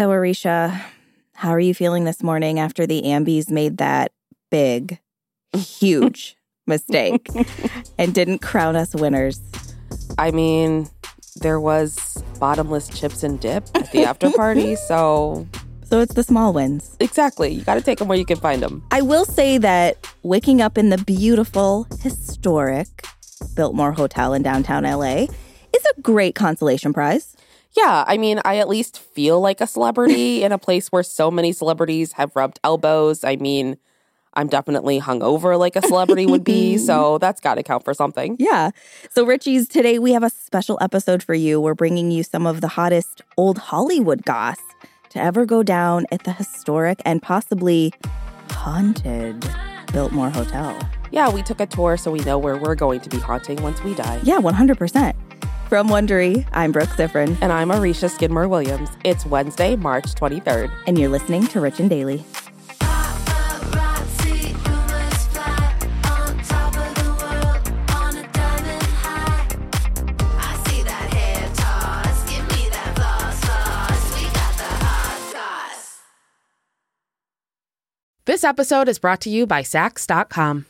So, Arisha, how are you feeling this morning after the Ambies made that big, huge mistake and didn't crown us winners? I mean, there was bottomless chips and dip at the after party, so So, it's the small wins. exactly, you got to take them where you can find them. I will say that waking up in the beautiful, historic Biltmore Hotel in downtown LA is a great consolation prize. Yeah, I mean, I at least feel like a celebrity in a place where so many celebrities have rubbed elbows. I mean, I'm definitely hungover like a celebrity would be, so that's got to count for something. Yeah. So, Richie's, today we have a special episode for you. We're bringing you some of the hottest old Hollywood goss to ever go down at the historic and possibly haunted Biltmore Hotel. Yeah, we took a tour so we know where we're going to be haunting once we die. Yeah, 100%. From Wondery, I'm Brooke Siffrinn, And I'm Arisha Skidmore Williams. It's Wednesday, March 23rd. and you're listening to Rich and Daily. Paparazzi, rumors fly on top of the world on a diamond high. I see that hair toss, give me that floss, floss. We got the hot sauce. This episode is brought to you by Saks.com.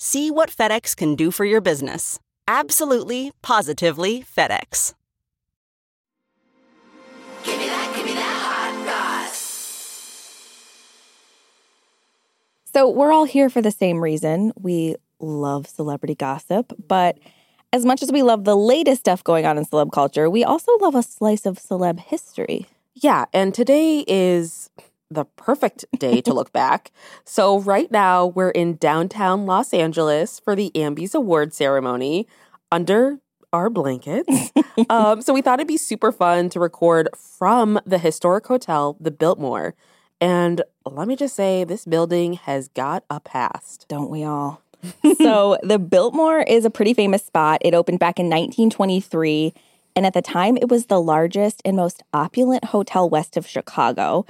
See what FedEx can do for your business. Absolutely, positively FedEx. Give me that, give me that hot sauce. So, we're all here for the same reason. We love celebrity gossip, but as much as we love the latest stuff going on in celeb culture, we also love a slice of celeb history. Yeah, and today is the perfect day to look back. So, right now, we're in downtown Los Angeles for the Ambies Award ceremony under our blankets. um, so, we thought it'd be super fun to record from the historic hotel, the Biltmore. And let me just say, this building has got a past. Don't we all? so, the Biltmore is a pretty famous spot. It opened back in 1923. And at the time, it was the largest and most opulent hotel west of Chicago.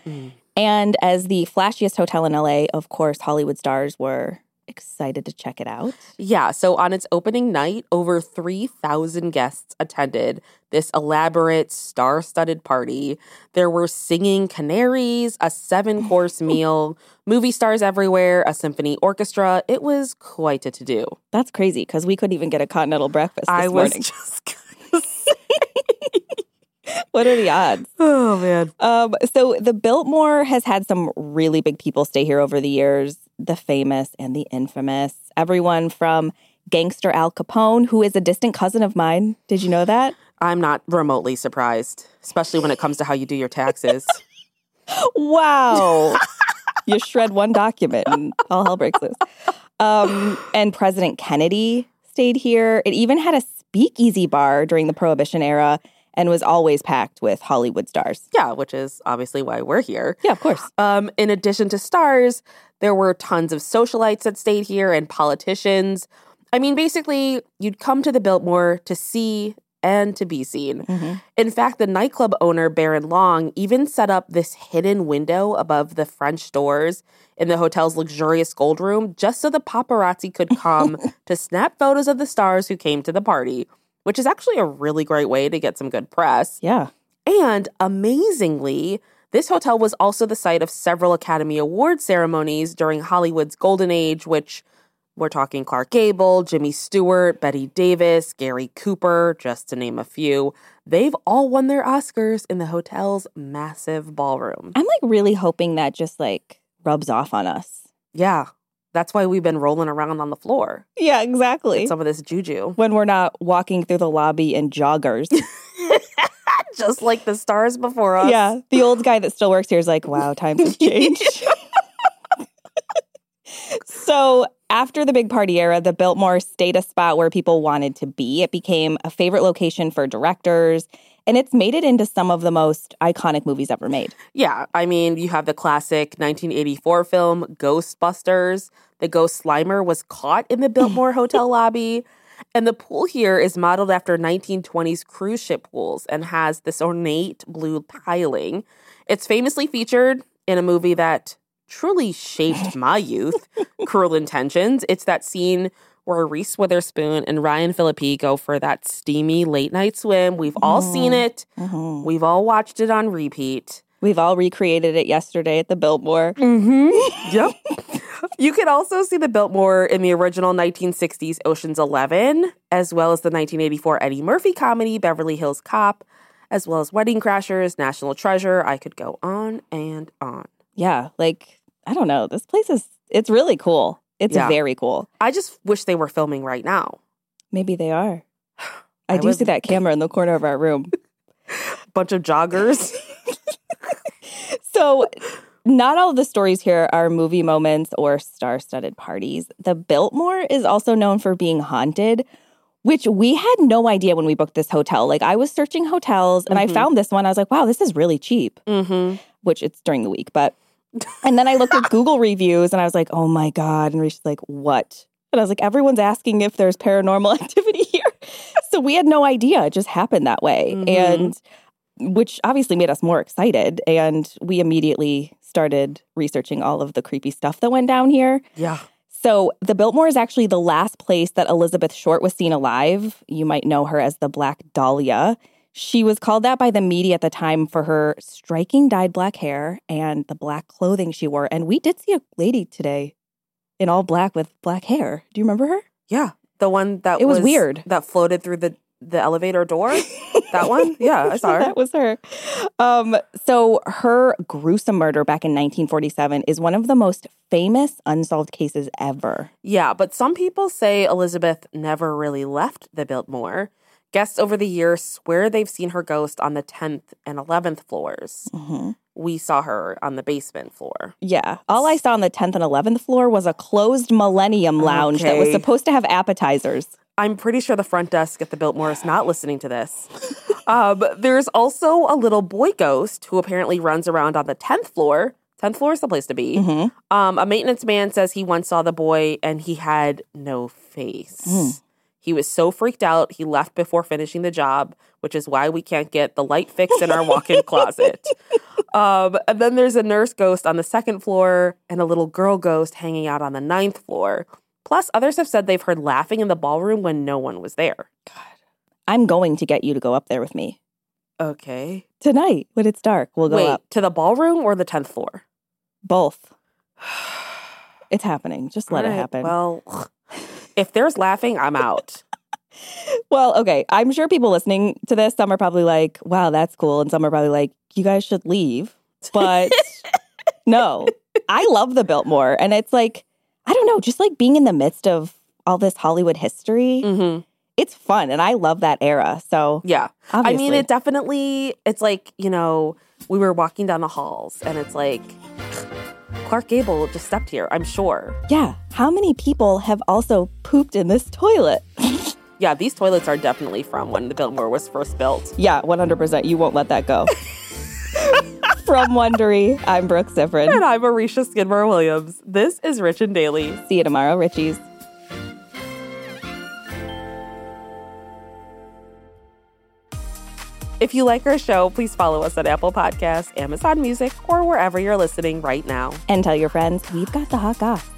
And as the flashiest hotel in LA, of course, Hollywood stars were excited to check it out. Yeah, so on its opening night, over 3,000 guests attended this elaborate, star studded party. There were singing canaries, a seven course meal, movie stars everywhere, a symphony orchestra. It was quite a to do. That's crazy because we couldn't even get a continental breakfast this I was morning. just. what are the odds? oh, man. Um, so the Biltmore has had some really big people stay here over the years, the famous and the infamous. Everyone from gangster Al Capone, who is a distant cousin of mine. Did you know that? I'm not remotely surprised, especially when it comes to how you do your taxes. Wow. you shred one document and all hell breaks loose. Um, and President Kennedy stayed here. It even had a speakeasy bar during the Prohibition era and was always packed with Hollywood stars. yeah, which is obviously why we're here. Yeah, of course. Um, in addition to stars, there were tons of socialites that stayed here and politicians. I mean, basically, you'd come to the Biltmore to see and to be seen. In fact, the nightclub owner, Baron Long, even set up this hidden window above the French doors in the hotel's luxurious gold room just so the paparazzi could come to snap photos of the stars who came to the party, which is actually a really great way to get some good press. Yeah. And amazingly, this hotel was also the site of several Academy Award ceremonies during Hollywood's golden age, which we're talking Clark Gable, Jimmy Stewart, Bette Davis, Gary Cooper, just to name a few. They've all won their Oscars in the hotel's massive ballroom. I'm like really hoping that just like rubs off on us. Yeah, that's why we've been rolling around on the floor. Yeah, exactly. Some of this juju. when we're not walking through the lobby in joggers. Just like the stars before us. yeah. The old guy that still works here is like, wow, times have changed. so after the big party era, the Biltmore stayed a spot where people wanted to be. It became a favorite location for directors, and it's made it into some of the most iconic movies ever made. Yeah, I mean, you have the classic 1984 film Ghostbusters. The ghost Slimer was caught in the Biltmore Hotel lobby. And the pool here is modeled after 1920s cruise ship pools and has this ornate blue tiling. It's famously featured in a movie that truly shaped my youth, Cruel Intentions. It's that scene where Reese Witherspoon and Ryan Phillippe go for that steamy late night swim. We've all seen mm-hmm. it. Mm-hmm. We've all watched it on repeat. We've all recreated it yesterday at the Biltmore. Mm-hmm. Yep. you can also see the Biltmore in the original 1960s Ocean's 11, as well as the 1984 Eddie Murphy comedy Beverly Hills Cop, as well as Wedding Crashers, National Treasure. I could go on and on. Yeah, like, I don't know. This place is, it's really cool. It's Yeah. very cool. I just wish they were filming right now. Maybe they are. I, I do would- see that camera in the corner of our room. Bunch of joggers. So, not all of the stories here are movie moments or star studded parties. The Biltmore is also known for being haunted, which we had no idea when we booked this hotel. Like, I was searching hotels and I found this one. I was like, wow, this is really cheap, mm-hmm. which it's during the week. But, and then I looked at Google reviews and I was like, oh my God. And Risha's like, what? And I was like, everyone's asking if there's paranormal activity here. So we had no idea. It just happened that way. Mhm. And which obviously made us more excited. And we immediately started researching all of the creepy stuff that went down here. Yeah. So the Biltmore is actually the last place that Elizabeth Short was seen alive. You might know her as the Black Dahlia. She was called that by the media at the time for her striking dyed black hair and the black clothing she wore. And we did see a lady today in all black with black hair. Do you remember her? Yeah. The one that It was weird. That floated through the, the elevator door. that one? Yeah, I saw her. that was her. Um, so her gruesome murder back in 1947 is one of the most famous unsolved cases ever. Yeah, but some people say Elizabeth never really left the Biltmore. Guests over the years swear they've seen her ghost on the 10th and 11th floors. Mhm. We saw her on the basement floor. Yeah. All I saw on the 10th and 11th floor was a closed Millennium Lounge that was supposed to have appetizers. I'm pretty sure the front desk at the Biltmore is not listening to this. um, there's also a little boy ghost who apparently runs around on the 10th floor. 10th floor is the place to be. Mhm. Um, a maintenance man says he once saw the boy and he had no face. Mm. He was so freaked out, he left before finishing the job, which is why we can't get the light fixed in our walk in closet. Um, and then there's a nurse ghost on the second floor and a little girl ghost hanging out on the ninth floor. Plus, others have said they've heard laughing in the ballroom when no one was there. God. I'm going to get you to go up there with me. Okay. Tonight, when it's dark, we'll go Wait, up. to the ballroom or the 10th floor? Both. It's happening. Just let it happen. Well, if there's laughing, I'm out. Well, okay. I'm sure people listening to this, some are probably like, wow, that's cool. And some are probably like, you guys should leave. But no, I love the Biltmore. And it's like, I don't know, just like being in the midst of all this Hollywood history, hmm it's fun. And I love that era. So Yeah. obviously. I mean, it definitely, it's like, you know, we were walking down the halls and it's like, Clark Gable just stepped here, I'm sure. yeah. How many people have also pooped in this toilet? Yeah, these toilets are definitely from when the Biltmore was first built. yeah, 100%. You won't let that go. From Wondery, I'm Brooke Siffrinn. And I'm Arisha Skidmore Williams. This is Rich and Daily. See you tomorrow, Richies. If you like our show, please follow us on Apple Podcasts, Amazon Music, or wherever you're listening right now. And tell your friends we've got the hot goss.